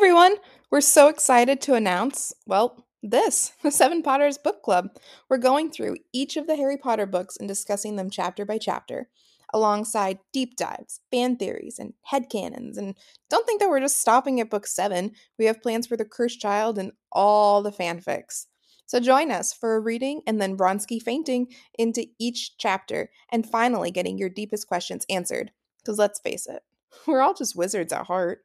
everyone. We're so excited to announce, well, this, the Seven Potters Book Club. We're going through each of the Harry Potter books and discussing them chapter by chapter, alongside deep dives, fan theories, and headcanons. And don't think that we're just stopping at book seven. We have plans for The Cursed Child and all the fanfics. So join us for a reading and then Wronski feinting into each chapter and finally getting your deepest questions answered. Because let's face it, we're all just wizards at heart.